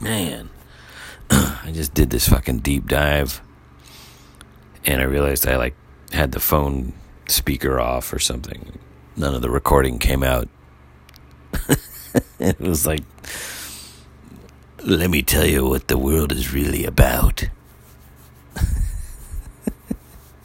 man, I just did this fucking deep dive, and I realized I like had the phone speaker off or something. None of the recording came out. it was like, let me tell you what the world is really about.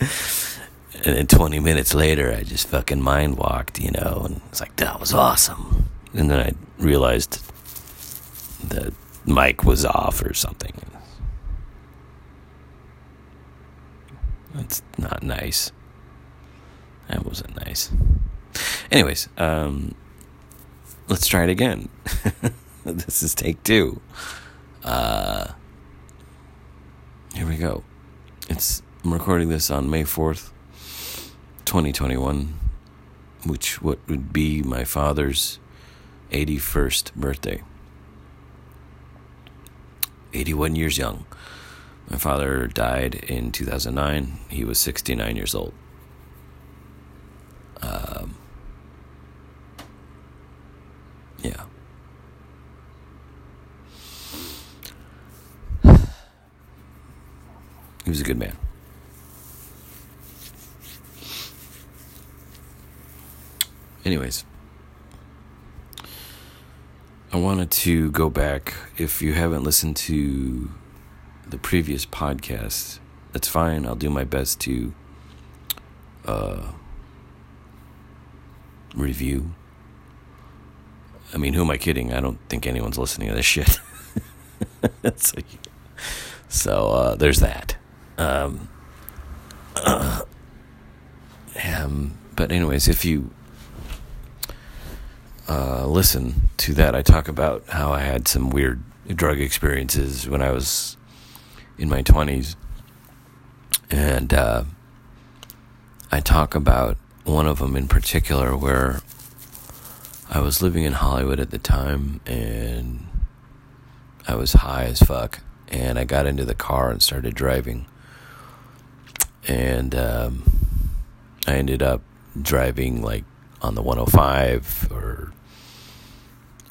and then 20 minutes later, I just fucking mind walked, you know, and it's like, that was awesome. And then I realized the mic was off or something. That's not nice. That wasn't nice. Anyways, um, let's try it again. this is take two. Uh, here we go. It's I'm recording this on May fourth, twenty twenty one, which what would be my father's eighty first birthday. Eighty one years young. My father died in two thousand nine. He was sixty nine years old. Um, yeah. He was a good man. Anyways, I wanted to go back. If you haven't listened to the previous podcast, that's fine. I'll do my best to uh, review. I mean, who am I kidding? I don't think anyone's listening to this shit. like, so uh, there's that. Um, um, but anyways, if you uh, listen to that, I talk about how I had some weird drug experiences when I was in my twenties, and uh, I talk about one of them in particular where I was living in Hollywood at the time and I was high as fuck. And I got into the car and started driving. And um, I ended up driving like on the 105 or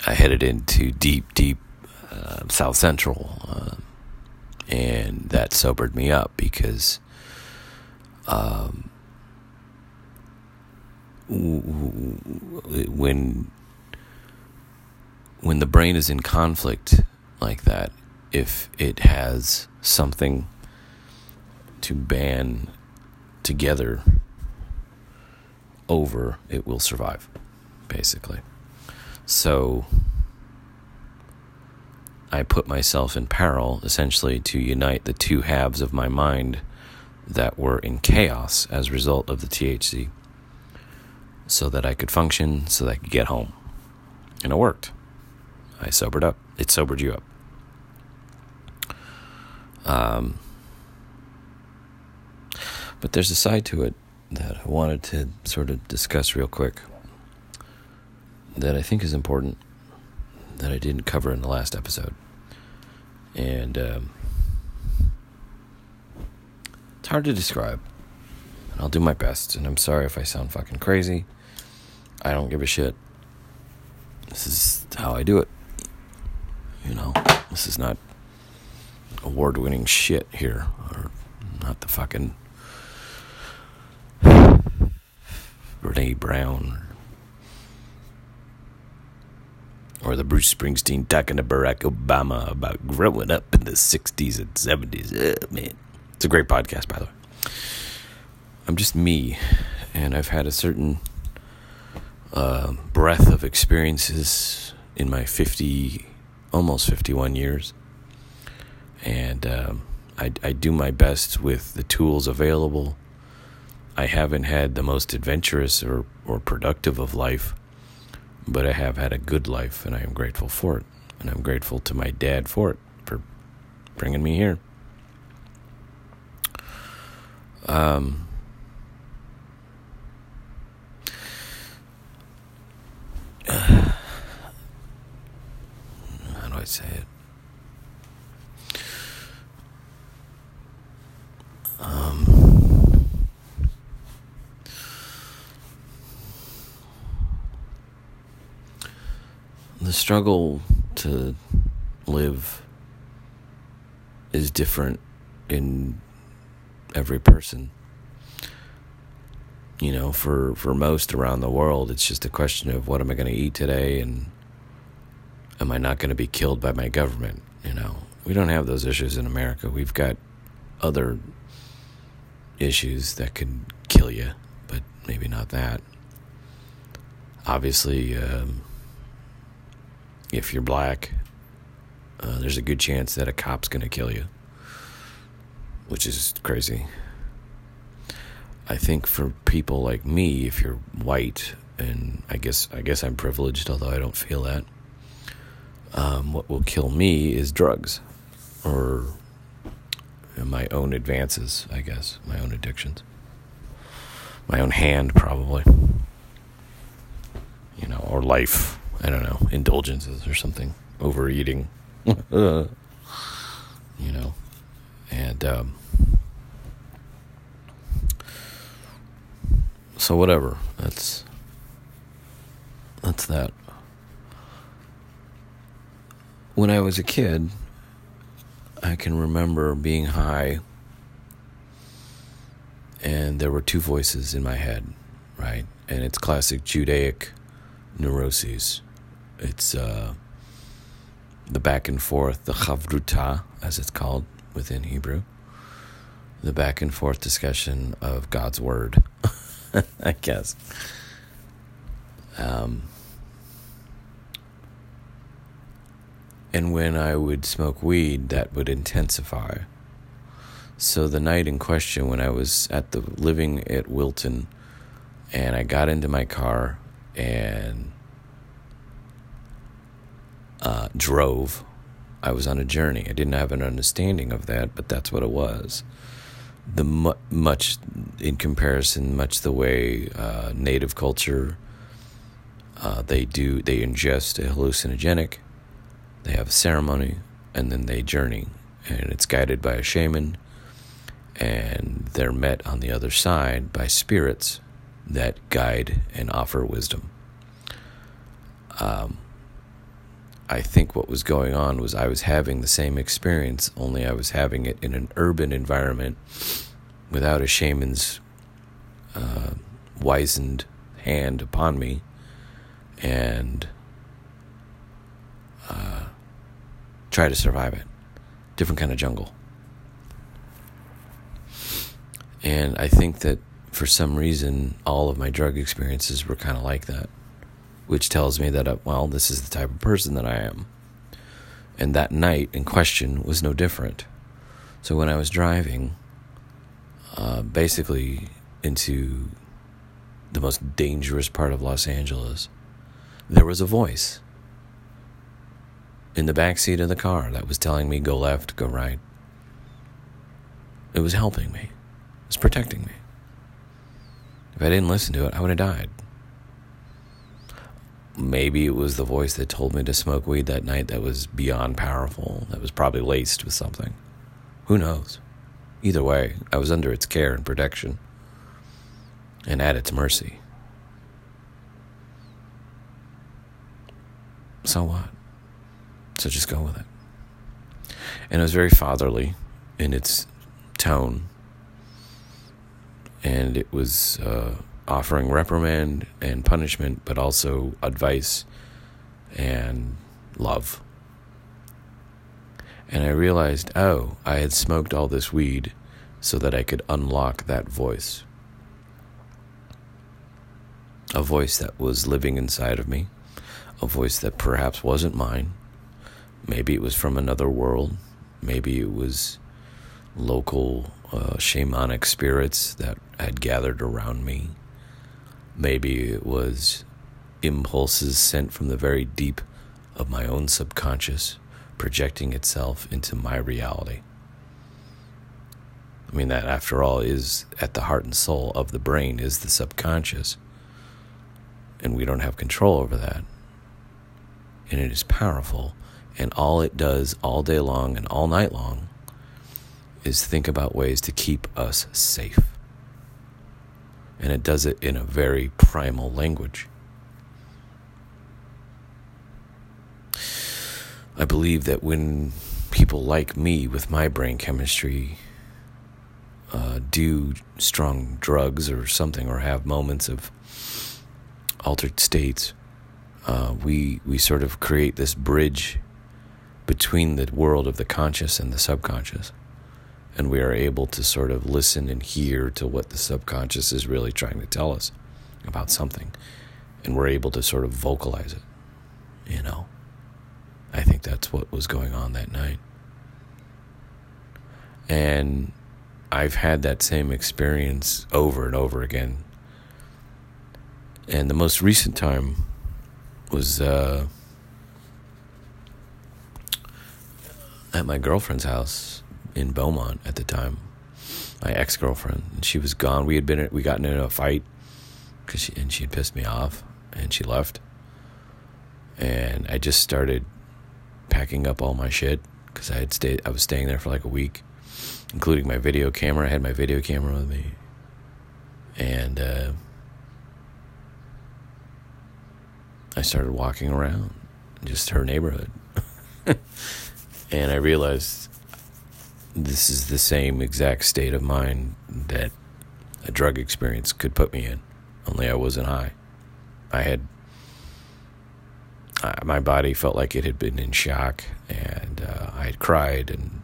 I headed into deep deep uh, South Central uh, and that sobered me up because um, when when the brain is in conflict like that, if it has something to ban together over, it will survive, basically. So I put myself in peril essentially to unite the two halves of my mind that were in chaos as a result of the THC so that I could function, so that I could get home. And it worked. I sobered up. It sobered you up. Um, but there's a side to it that I wanted to sort of discuss real quick that I think is important that I didn't cover in the last episode. And um, it's hard to describe. And I'll do my best. And I'm sorry if I sound fucking crazy. I don't give a shit. This is how I do it. You know, this is not award winning shit here. Or not the fucking Brene Brown. Or the Bruce Springsteen talking to Barack Obama about growing up in the 60s and 70s. Uh, man, it's a great podcast, by the way. I'm just me, and I've had a certain uh, breadth of experiences in my 50, almost 51 years. And um, I, I do my best with the tools available. I haven't had the most adventurous or, or productive of life, but I have had a good life, and I am grateful for it. And I'm grateful to my dad for it, for bringing me here. Um, how do I say it? Um, the struggle to live is different in every person. You know, for, for most around the world, it's just a question of what am I going to eat today and am I not going to be killed by my government? You know, we don't have those issues in America. We've got other issues that could kill you, but maybe not that. Obviously, um, if you're black, uh, there's a good chance that a cop's going to kill you, which is crazy. I think for people like me, if you're white, and I guess I guess I'm privileged, although I don't feel that. Um, what will kill me is drugs, or my own advances. I guess my own addictions, my own hand, probably. You know, or life. I don't know, indulgences or something, overeating. you know, and um, so whatever. That's that's that. When I was a kid, I can remember being high, and there were two voices in my head, right? And it's classic Judaic neuroses. It's uh, the back and forth, the chavruta, as it's called within Hebrew, the back and forth discussion of God's word, I guess. Um, and when I would smoke weed, that would intensify. So the night in question, when I was at the living at Wilton, and I got into my car and uh, drove. I was on a journey. I didn't have an understanding of that, but that's what it was. The mu- much in comparison, much the way uh, native culture uh, they do, they ingest a hallucinogenic, they have a ceremony, and then they journey, and it's guided by a shaman, and they're met on the other side by spirits that guide and offer wisdom. Um, I think what was going on was I was having the same experience, only I was having it in an urban environment without a shaman's uh, wizened hand upon me and uh, try to survive it. Different kind of jungle. And I think that for some reason, all of my drug experiences were kind of like that which tells me that, uh, well, this is the type of person that I am. And that night in question was no different. So when I was driving, uh, basically into the most dangerous part of Los Angeles, there was a voice in the back seat of the car that was telling me go left, go right. It was helping me. It was protecting me. If I didn't listen to it, I would have died. Maybe it was the voice that told me to smoke weed that night that was beyond powerful, that was probably laced with something. Who knows? Either way, I was under its care and protection and at its mercy. So what? So just go with it. And it was very fatherly in its tone. And it was uh, offering reprimand and punishment, but also advice and love. And I realized, oh, I had smoked all this weed so that I could unlock that voice. A voice that was living inside of me, a voice that perhaps wasn't mine. Maybe it was from another world. Maybe it was local uh, shamanic spirits that had gathered around me. Maybe it was impulses sent from the very deep of my own subconscious, projecting itself into my reality. I mean, that after all is at the heart and soul of the brain is the subconscious. And we don't have control over that. And it is powerful. And all it does all day long and all night long is think about ways to keep us safe and it does it in a very primal language. I believe that when people like me with my brain chemistry uh, do strong drugs or something or have moments of altered states, uh, we we sort of create this bridge between the world of the conscious and the subconscious, and we are able to sort of listen and hear to what the subconscious is really trying to tell us about something, and we're able to sort of vocalize it. You know, I think that's what was going on that night, and I've had that same experience over and over again. And the most recent time was uh, at my girlfriend's house in Beaumont at the time. My ex girlfriend, and she was gone. We had been we got into a fight because she and she had pissed me off, and she left. And I just started packing up all my shit because I had stayed. I was staying there for like a week including my video camera. I had my video camera with me. And uh, I started walking around just her neighborhood. and I realized this is the same exact state of mind that a drug experience could put me in, only I wasn't high. I had. Uh, my body felt like it had been in shock, and uh, I had cried and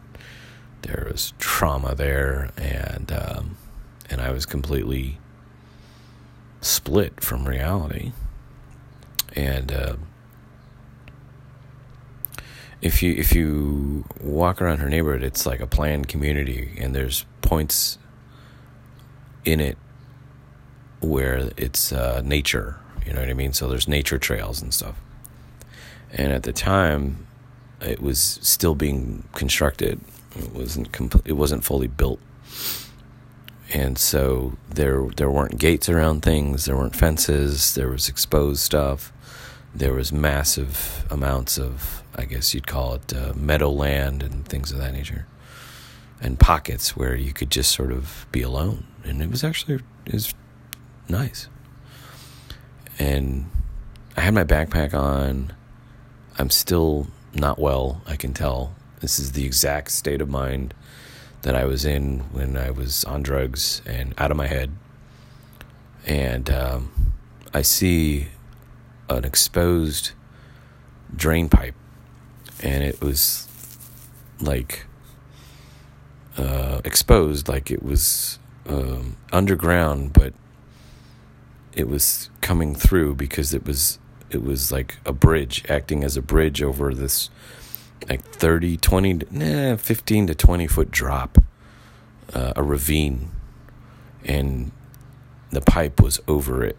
there was trauma there, and um, and I was completely split from reality. And uh, if you if you walk around her neighborhood, it's like a planned community, and there's points in it where it's uh, nature. You know what I mean? So there's nature trails and stuff. And at the time, it was still being constructed it wasn't compl- it wasn't fully built, and so there there weren't gates around things. There weren't fences. There was exposed stuff. There was massive amounts of I guess you'd call it uh, meadowland and things of that nature, and pockets where you could just sort of be alone. And it was actually was nice. And I had my backpack on. I'm still not well, I can tell. This is the exact state of mind that I was in when I was on drugs and out of my head. And um, I see an exposed drain pipe, and it was like uh, exposed, like it was um, underground, but it was coming through because it was it was like a bridge acting as a bridge over this like 30, 20, nah, 15 to 20 foot drop, uh, a ravine, and the pipe was over it,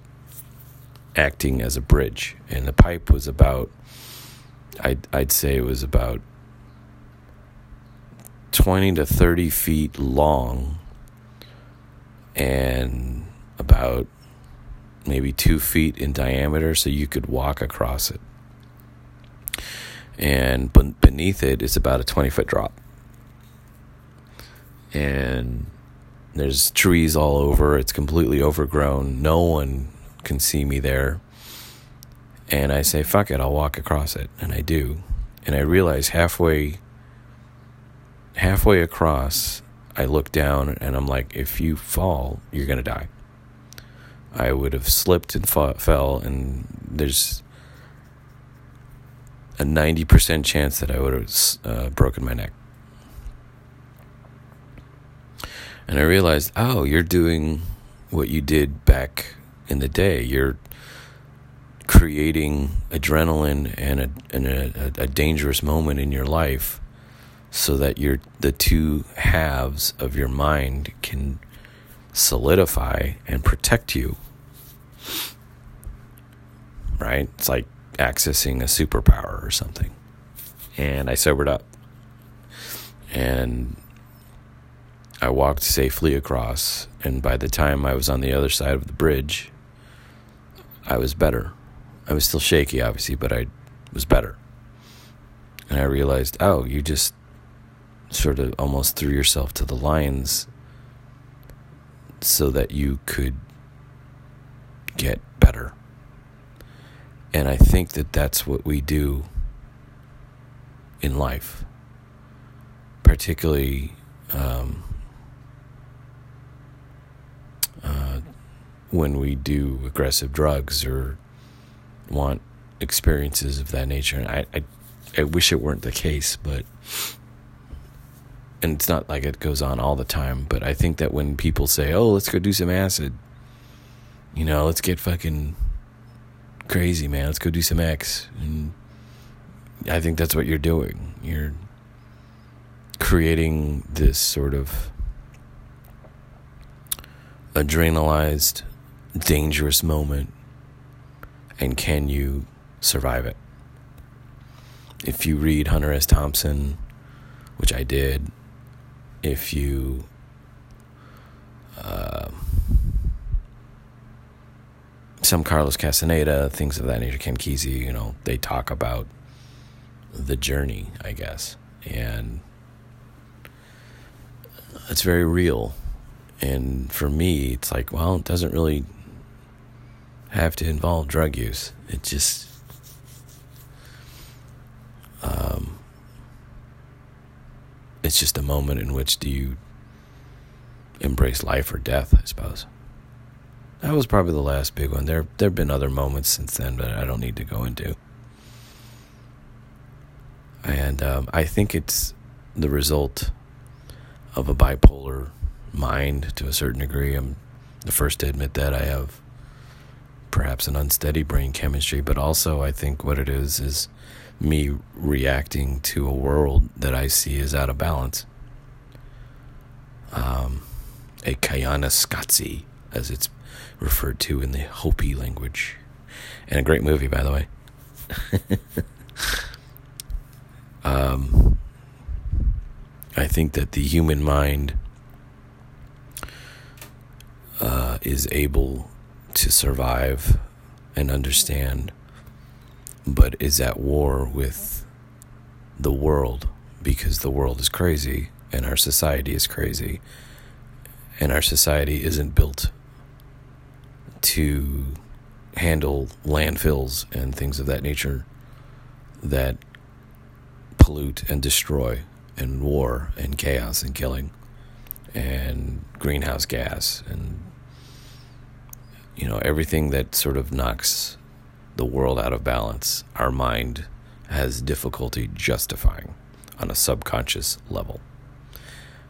acting as a bridge. And the pipe was about, I'd, I'd say it was about 20 to 30 feet long and about maybe two feet in diameter, so you could walk across it and beneath it is about a 20 foot drop. And there's trees all over. It's completely overgrown. No one can see me there. And I say, fuck it, I'll walk across it. And I do. And I realize halfway halfway across, I look down and I'm like, if you fall, you're going to die. I would have slipped and fell, and there's a 90% chance that I would have uh, broken my neck. And I realized, oh, you're doing what you did back in the day. You're creating adrenaline and a, and a, a dangerous moment in your life so that your the two halves of your mind can solidify and protect you. Right? It's like accessing a superpower or something. And I sobered up. And I walked safely across. And by the time I was on the other side of the bridge, I was better. I was still shaky, obviously, but I was better. And I realized, oh, you just sort of almost threw yourself to the lions so that you could get better. And I think that that's what we do in life. particularly um, uh, when we do aggressive drugs or want experiences of that nature. And I, I, I wish it weren't the case, but and it's not like it goes on all the time. But I think that when people say, "Oh, let's go do some acid," you know, let's get fucking crazy, man. Let's go do some X. And I think that's what you're doing. You're creating this sort of adrenalized, dangerous moment. And can you survive it? If you read Hunter S. Thompson, which I did, if you uh, some Carlos Castaneda, things of that nature, Ken Kesey, you know, they talk about the journey, I guess. And it's very real. And for me, it's like, well, it doesn't really have to involve drug use. It just, um, it's just a moment in which do you embrace life or death, I suppose. That was probably the last big one. There there have been other moments since then, but I don't need to go into. And um, I think it's the result of a bipolar mind to a certain degree. I'm the first to admit that I have perhaps an unsteady brain chemistry, but also I think what it is is me reacting to a world that I see is out of balance. Um, a Koyaanisqatsi, as it's referred to in the Hopi language. And a great movie, by the way. um, I think that the human mind uh, is able to survive and understand, but is at war with the world because the world is crazy and our society is crazy. And our society isn't built to handle landfills and things of that nature that pollute and destroy and war and chaos and killing and greenhouse gas and you know everything that sort of knocks the world out of balance our mind has difficulty justifying on a subconscious level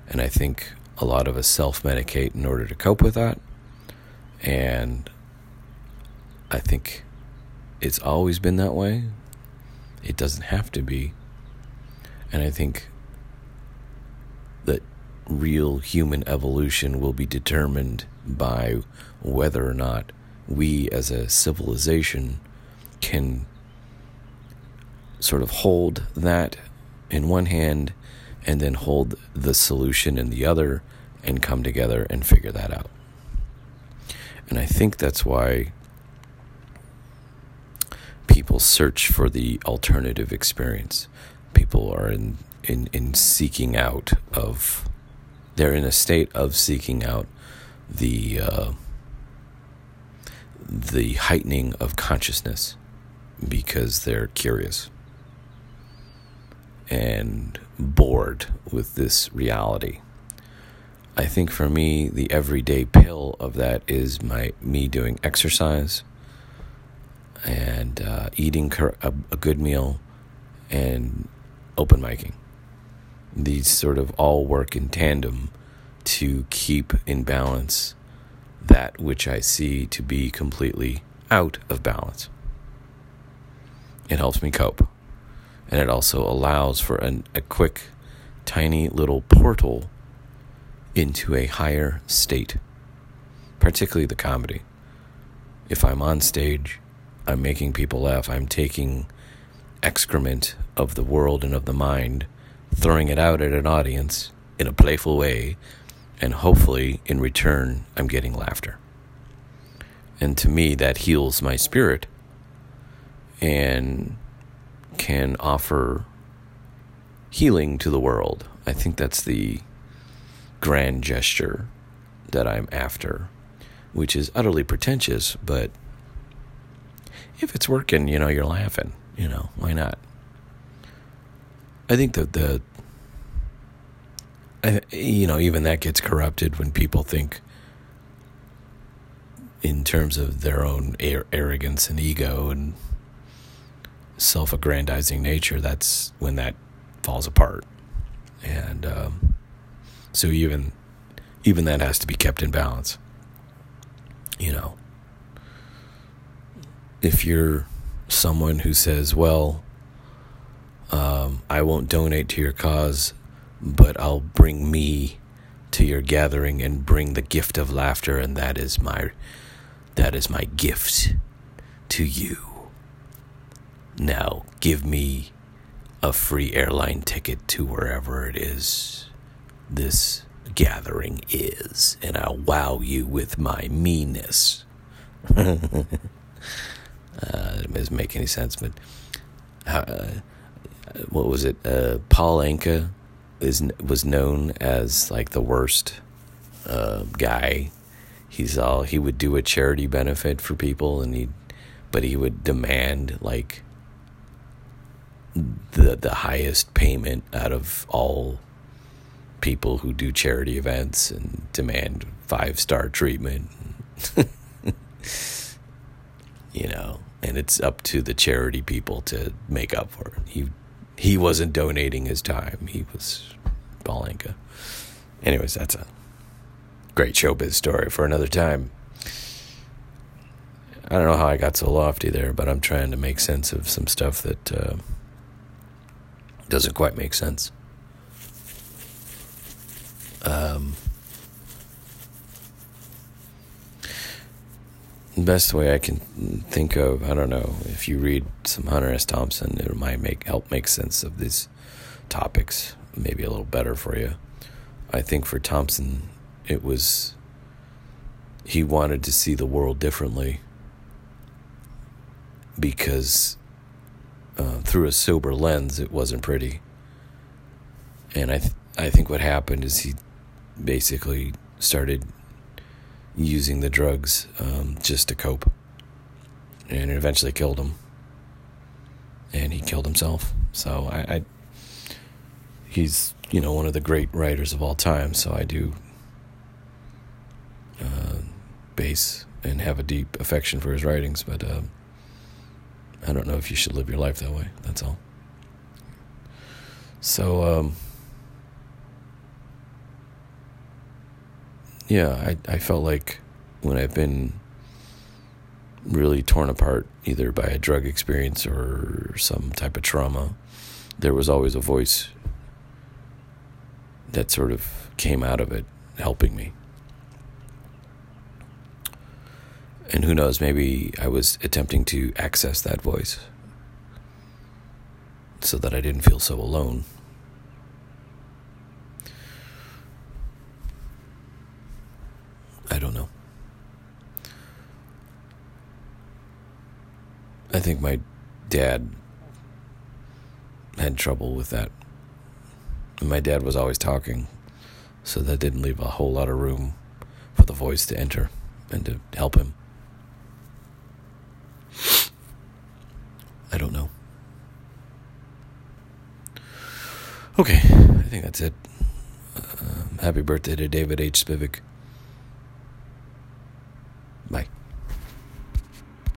and i think a lot of us self-medicate in order to cope with that and I think it's always been that way. It doesn't have to be. And I think that real human evolution will be determined by whether or not we as a civilization can sort of hold that in one hand and then hold the solution in the other and come together and figure that out. And I think that's why people search for the alternative experience. People are in, in, in seeking out of, they're in a state of seeking out the, uh, the heightening of consciousness because they're curious and bored with this reality. I think for me, the everyday pill of that is my me doing exercise and uh, eating a, a good meal and open miking. These sort of all work in tandem to keep in balance that which I see to be completely out of balance. It helps me cope. And it also allows for an, a quick, tiny little portal into a higher state, particularly the comedy. If I'm on stage, I'm making people laugh. I'm taking excrement of the world and of the mind, throwing it out at an audience in a playful way, and hopefully in return, I'm getting laughter. And to me, that heals my spirit and can offer healing to the world. I think that's the grand gesture that I'm after, which is utterly pretentious, but if it's working, you know, you're laughing, you know, why not? I think that the You know, even that gets corrupted when people think in terms of their own arrogance and ego and self-aggrandizing nature. That's when that falls apart, and um, so even even that has to be kept in balance. You know, if you're someone who says, "Well," um, I won't donate to your cause but I'll bring me to your gathering and bring the gift of laughter and that is my that is my gift to you. Now give me a free airline ticket to wherever it is this gathering is and I'll wow you with my meanness. uh, it doesn't make any sense, but uh, what was it? Uh, Paul Anka is was known as like the worst uh, guy. He's all he would do a charity benefit for people, and he, but he would demand like the the highest payment out of all people who do charity events and demand five star treatment. you know, and it's up to the charity people to make up for it. He he wasn't donating his time. He was Paul Anyways, that's a great showbiz story for another time. I don't know how I got so lofty there, but I'm trying to make sense of some stuff that uh, doesn't quite make sense. Um, best way I can think of, I don't know, if you read some Hunter S. Thompson, it might make help make sense of these topics maybe a little better for you. I think for Thompson, it was he wanted to see the world differently because uh, through a sober lens, it wasn't pretty. And I, th- I think what happened is he basically started using the drugs um, just to cope, and it eventually killed him. And he killed himself. So I, I he's you know one of the great writers of all time. So I do uh, base and have a deep affection for his writings, but uh, I don't know if you should live your life that way. That's all. So um, yeah, I I felt like when I've been really torn apart either by a drug experience or some type of trauma, there was always a voice that sort of came out of it helping me. And who knows, maybe I was attempting to access that voice so that I didn't feel so alone. I don't know. I think my dad had trouble with that my dad was always talking, so that didn't leave a whole lot of room for the voice to enter and to help him. I don't know. Okay, I think that's it. Uh, happy birthday to David H. Spivak.